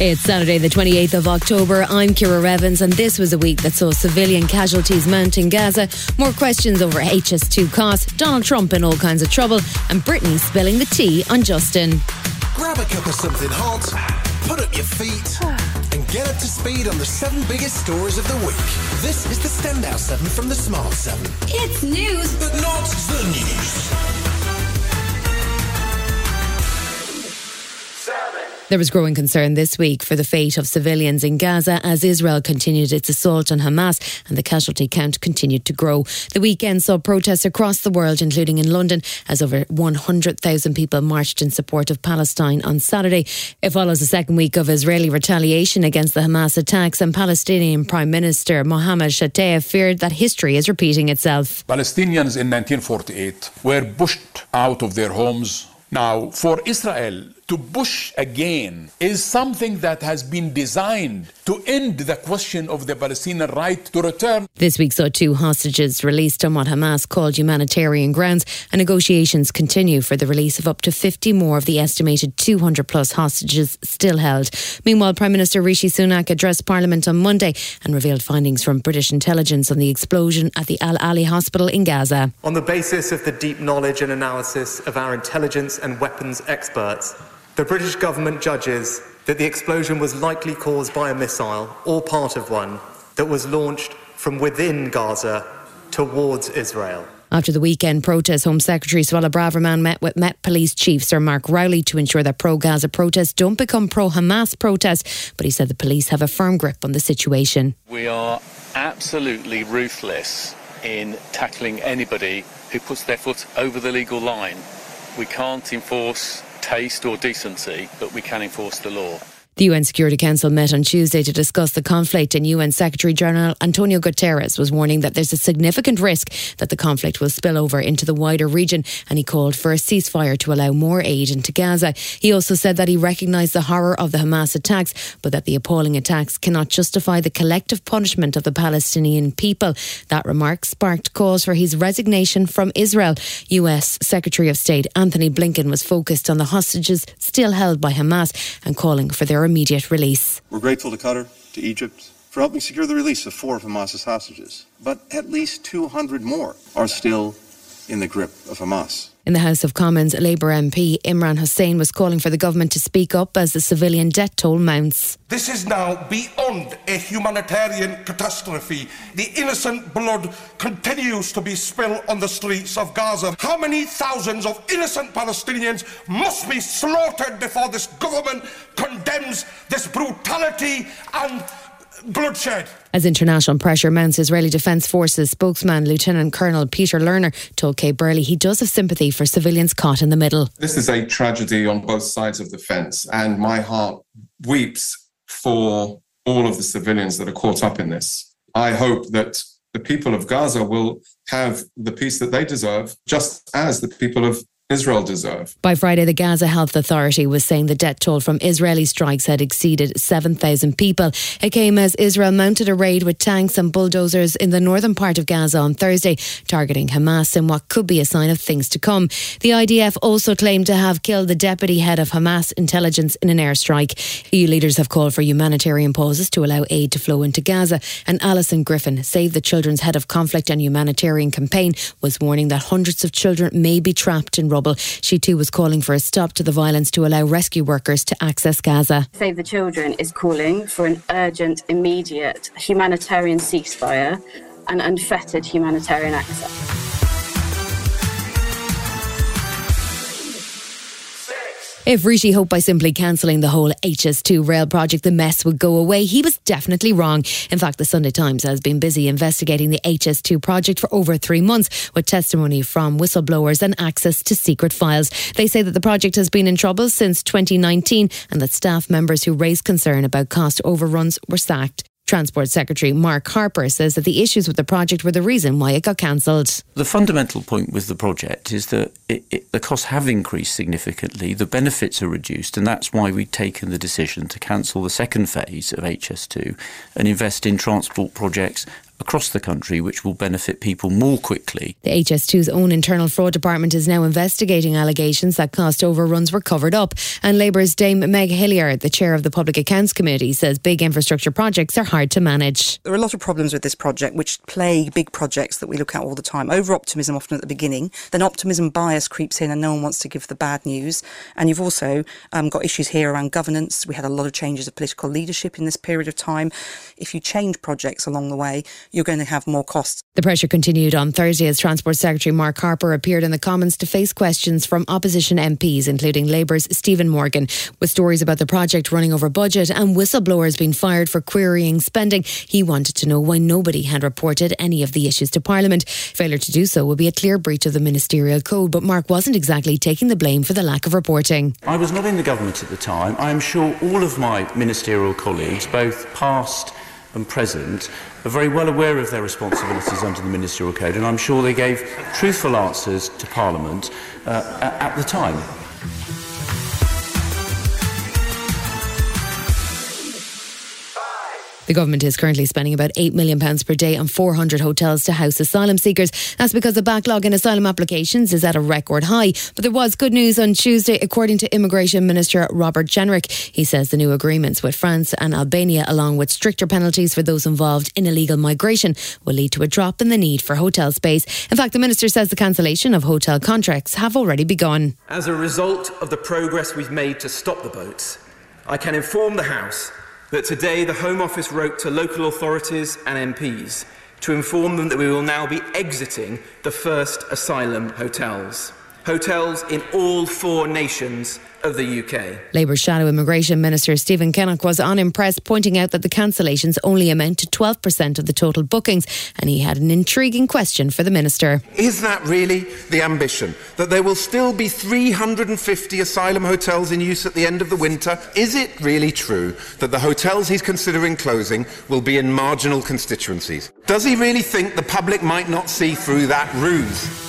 It's Saturday, the 28th of October. I'm Ciara Revins, and this was a week that saw civilian casualties mount in Gaza, more questions over HS2 costs, Donald Trump in all kinds of trouble, and Britney spilling the tea on Justin. Grab a cup of something hot, put up your feet, and get up to speed on the seven biggest stories of the week. This is the Standout 7 from the Smart 7. It's news, but not the news. There was growing concern this week for the fate of civilians in Gaza as Israel continued its assault on Hamas and the casualty count continued to grow. The weekend saw protests across the world, including in London, as over 100,000 people marched in support of Palestine on Saturday. It follows the second week of Israeli retaliation against the Hamas attacks, and Palestinian Prime Minister Mohammed Shtayyeh feared that history is repeating itself. Palestinians in 1948 were pushed out of their homes. Now, for Israel, to push again is something that has been designed to end the question of the Palestinian right to return. This week saw two hostages released on what Hamas called humanitarian grounds, and negotiations continue for the release of up to 50 more of the estimated 200 plus hostages still held. Meanwhile, Prime Minister Rishi Sunak addressed Parliament on Monday and revealed findings from British intelligence on the explosion at the Al Ahli hospital in Gaza. On the basis of the deep knowledge and analysis of our intelligence and weapons experts, the British government judges that the explosion was likely caused by a missile or part of one that was launched from within Gaza towards Israel. After the weekend protests, Home Secretary Suella Braverman met with Met Police Chief Sir Mark Rowley to ensure that pro Gaza protests don't become pro Hamas protests. But he said the police have a firm grip on the situation. We are absolutely ruthless in tackling anybody who puts their foot over the legal line. We can't enforce taste or decency, but we can enforce the law. The UN Security Council met on Tuesday to discuss the conflict, and UN Secretary General Antonio Guterres was warning that there's a significant risk that the conflict will spill over into the wider region, and he called for a ceasefire to allow more aid into Gaza. He also said that he recognised the horror of the Hamas attacks, but that the appalling attacks cannot justify the collective punishment of the Palestinian people. That remark sparked calls for his resignation from Israel. US Secretary of State Antony Blinken was focused on the hostages still held by Hamas and calling for their immediate release. We're grateful to Qatar, to Egypt, for helping secure the release of four of Hamas's hostages. But at least 200 more are still in the grip of Hamas. In the House of Commons, Labour MP Imran Hussain was calling for the government to speak up as the civilian death toll mounts. This is now beyond a humanitarian catastrophe. The innocent blood continues to be spilled on the streets of Gaza. How many thousands of innocent Palestinians must be slaughtered before this government condemns this brutality and bloodshed. As international pressure mounts, Israeli Defence Forces spokesman Lieutenant Colonel Peter Lerner told Kay Burley he does have sympathy for civilians caught in the middle. This is a tragedy on both sides of the fence, and my heart weeps for all of the civilians that are caught up in this. I hope that the people of Gaza will have the peace that they deserve, just as the people of Israel deserve. By Friday, the Gaza Health Authority was saying the death toll from Israeli strikes had exceeded 7,000 people. It came as Israel mounted a raid with tanks and bulldozers in the northern part of Gaza on Thursday, targeting Hamas in what could be a sign of things to come. The IDF also claimed to have killed the deputy head of Hamas intelligence in an airstrike. EU leaders have called for humanitarian pauses to allow aid to flow into Gaza. And Alison Griffin, Save the Children's head of conflict and humanitarian campaign, was warning that hundreds of children may be trapped in rubble. She too was calling for a stop to the violence to allow rescue workers to access Gaza. Save the Children is calling for an urgent, immediate humanitarian ceasefire and unfettered humanitarian access. If Rishi hoped by simply cancelling the whole HS2 rail project the mess would go away, he was definitely wrong. In fact, the Sunday Times has been busy investigating the HS2 project for over three months with testimony from whistleblowers and access to secret files. They say that the project has been in trouble since 2019 and that staff members who raised concern about cost overruns were sacked. Transport Secretary Mark Harper says that the issues with the project were the reason why it got cancelled. The fundamental point with the project is that it, it, the costs have increased significantly, the benefits are reduced, and that's why we've taken the decision to cancel the second phase of HS2 and invest in transport projects across the country, which will benefit people more quickly. The HS2's own internal fraud department is now investigating allegations that cost overruns were covered up. And Labour's Dame Meg Hillier, the chair of the Public Accounts Committee, says big infrastructure projects are hard to manage. There are a lot of problems with this project, which plague big projects that we look at all the time. Over optimism, often at the beginning, then optimism bias creeps in, and no one wants to give the bad news. And you've also um, got issues here around governance. We had a lot of changes of political leadership in this period of time. If you change projects along the way, you're going to have more costs. The pressure continued on Thursday as Transport Secretary Mark Harper appeared in the Commons to face questions from opposition MPs, including Labour's Stephen Morgan, with stories about the project running over budget and whistleblowers being fired for querying spending. He wanted to know why nobody had reported any of the issues to Parliament. Failure to do so would be a clear breach of the ministerial code, but Mark wasn't exactly taking the blame for the lack of reporting. I was not in the government at the time. I am sure all of my ministerial colleagues, both past and present are very well aware of their responsibilities under the Ministerial Code, and I'm sure they gave truthful answers to Parliament uh, at the time. The government is currently spending about £8 million per day on 400 hotels to house asylum seekers. That's because the backlog in asylum applications is at a record high. But there was good news on Tuesday, according to Immigration Minister Robert Jenrick. He says the new agreements with France and Albania, along with stricter penalties for those involved in illegal migration, will lead to a drop in the need for hotel space. In fact, the minister says the cancellation of hotel contracts have already begun. As a result of the progress we've made to stop the boats, I can inform the House that today the Home Office wrote to local authorities and MPs to inform them that we will now be exiting the first asylum hotels. Hotels in all four nations of the UK. Labour's Shadow Immigration Minister Stephen Kinnock was unimpressed, pointing out that the cancellations only amount to 12% of the total bookings, and he had an intriguing question for the Minister. Is that really the ambition? That there will still be 350 asylum hotels in use at the end of the winter? Is it really true that the hotels he's considering closing will be in marginal constituencies? Does he really think the public might not see through that ruse?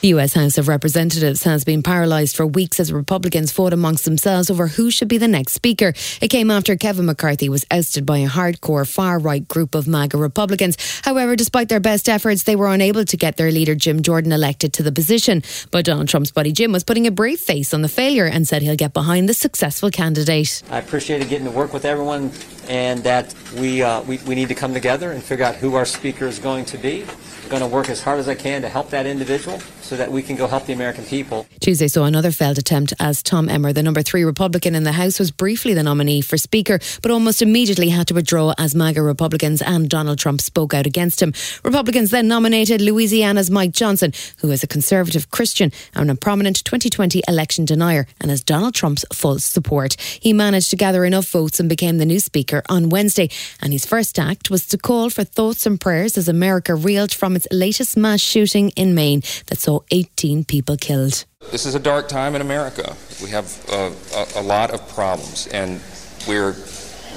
The US House of Representatives has been paralysed for weeks as Republicans fought amongst themselves over who should be the next Speaker. It came after Kevin McCarthy was ousted by a hardcore far right group of MAGA Republicans. However, despite their best efforts, they were unable to get their leader Jim Jordan elected to the position. But Donald Trump's buddy Jim was putting a brave face on the failure and said he'll get behind the successful candidate. I appreciated getting to work with everyone and that we, uh, we, we need to come together and figure out who our speaker is going to be. Going to work as hard as I can to help that individual so that we can go help the American people. Tuesday saw another failed attempt as Tom Emmer, the number three Republican in the House, was briefly the nominee for Speaker, but almost immediately had to withdraw as MAGA Republicans and Donald Trump spoke out against him. Republicans then nominated Louisiana's Mike Johnson, who is a conservative Christian and a prominent 2020 election denier and has Donald Trump's full support. He managed to gather enough votes and became the new Speaker on Wednesday, and his first act was to call for thoughts and prayers as America reeled from its latest mass shooting in Maine that saw 18 people killed. This is a dark time in America. We have a, a, a lot of problems, and we're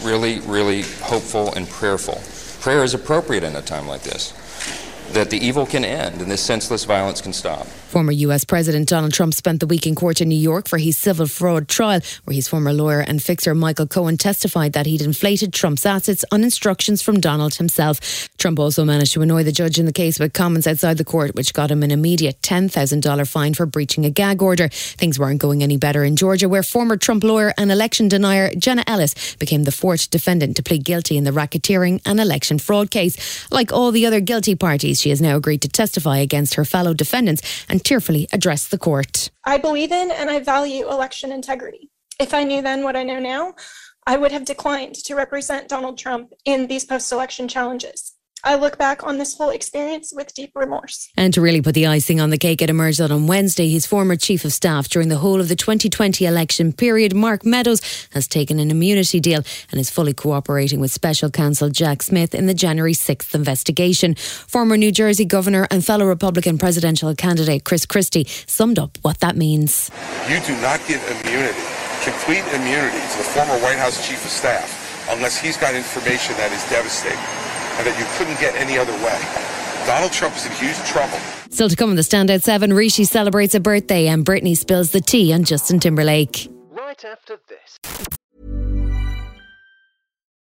really, really hopeful and prayerful. Prayer is appropriate in a time like this that the evil can end and this senseless violence can stop. Former US President Donald Trump spent the week in court in New York for his civil fraud trial, where his former lawyer and fixer Michael Cohen testified that he'd inflated Trump's assets on instructions from Donald himself. Trump also managed to annoy the judge in the case with comments outside the court, which got him an immediate $10,000 fine for breaching a gag order. Things weren't going any better in Georgia, where former Trump lawyer and election denier Jenna Ellis became the fourth defendant to plead guilty in the racketeering and election fraud case. Like all the other guilty parties, she has now agreed to testify against her fellow defendants and tearfully address the court. I believe in and I value election integrity. If I knew then what I know now, I would have declined to represent Donald Trump in these post election challenges. I look back on this whole experience with deep remorse. And to really put the icing on the cake, it emerged that on Wednesday, his former chief of staff during the whole of the 2020 election period, Mark Meadows, has taken an immunity deal and is fully cooperating with special counsel Jack Smith in the January 6th investigation. Former New Jersey governor and fellow Republican presidential candidate Chris Christie summed up what that means. You do not get immunity complete immunity to the former White House chief of staff unless he's got information that is devastating and that you couldn't get any other way. Donald Trump is in huge trouble. Still to come on the Standout 7, Rishi celebrates a birthday and Britney spills the tea on Justin Timberlake. Right after this.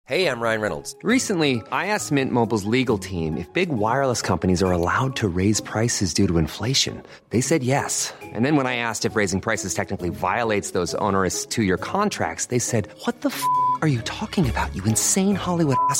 Hey, I'm Ryan Reynolds. Recently, I asked Mint Mobile's legal team if big wireless companies are allowed to raise prices due to inflation. They said yes. And then when I asked if raising prices technically violates those onerous two year contracts, they said, What the f are you talking about, you insane Hollywood ass?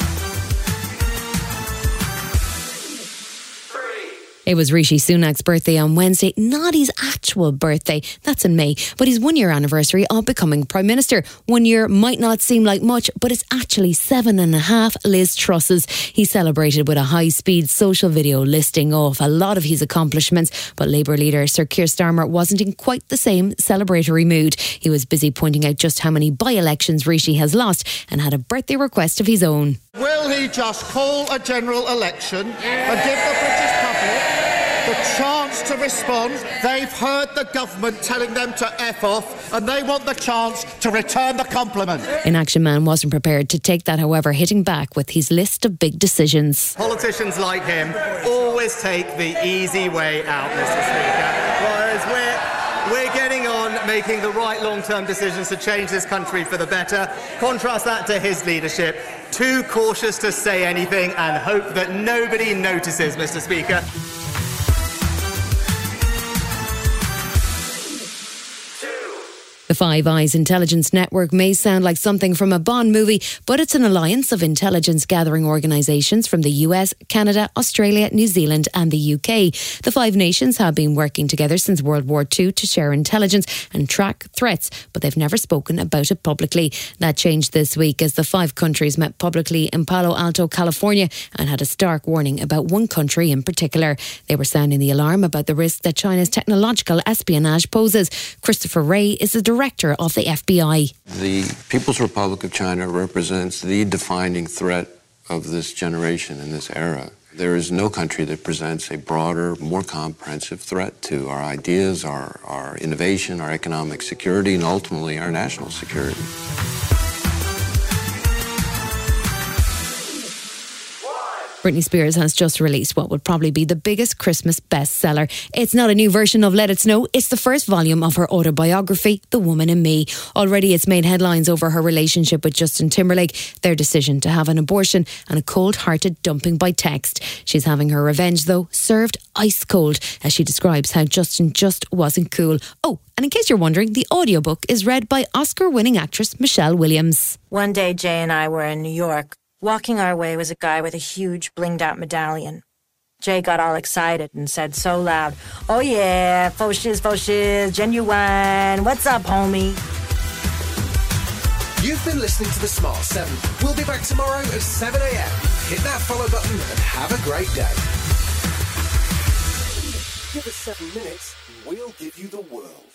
It was Rishi Sunak's birthday on Wednesday, not his actual birthday. That's in May, but his one year anniversary of becoming Prime Minister. One year might not seem like much, but it's actually seven and a half Liz Trusses. He celebrated with a high speed social video listing off a lot of his accomplishments, but Labour leader Sir Keir Starmer wasn't in quite the same celebratory mood. He was busy pointing out just how many by elections Rishi has lost and had a birthday request of his own. Will he just call a general election and give the British public the chance to respond? They've heard the government telling them to F off and they want the chance to return the compliment. An action man wasn't prepared to take that, however, hitting back with his list of big decisions. Politicians like him always take the easy way out, Mr. Speaker, whereas we're, we're getting on making the right long term decisions to change this country for the better. Contrast that to his leadership. Too cautious to say anything and hope that nobody notices, Mr. Speaker. The Five Eyes Intelligence Network may sound like something from a Bond movie, but it's an alliance of intelligence gathering organisations from the US, Canada, Australia, New Zealand, and the UK. The five nations have been working together since World War II to share intelligence and track threats, but they've never spoken about it publicly. That changed this week as the five countries met publicly in Palo Alto, California, and had a stark warning about one country in particular. They were sounding the alarm about the risk that China's technological espionage poses. Christopher Wray is the director of the FBI. The People's Republic of China represents the defining threat of this generation and this era. There is no country that presents a broader, more comprehensive threat to our ideas, our, our innovation, our economic security, and ultimately our national security. Britney Spears has just released what would probably be the biggest Christmas bestseller. It's not a new version of Let It Snow, it's the first volume of her autobiography, The Woman in Me. Already it's made headlines over her relationship with Justin Timberlake, their decision to have an abortion, and a cold hearted dumping by text. She's having her revenge, though, served ice cold, as she describes how Justin just wasn't cool. Oh, and in case you're wondering, the audiobook is read by Oscar winning actress Michelle Williams. One day, Jay and I were in New York. Walking our way was a guy with a huge blinged out medallion. Jay got all excited and said so loud, Oh yeah, faux shiz, faux shiz, genuine. What's up, homie? You've been listening to The Smart 7. We'll be back tomorrow at 7 a.m. Hit that follow button and have a great day. Give us seven minutes, we'll give you the world.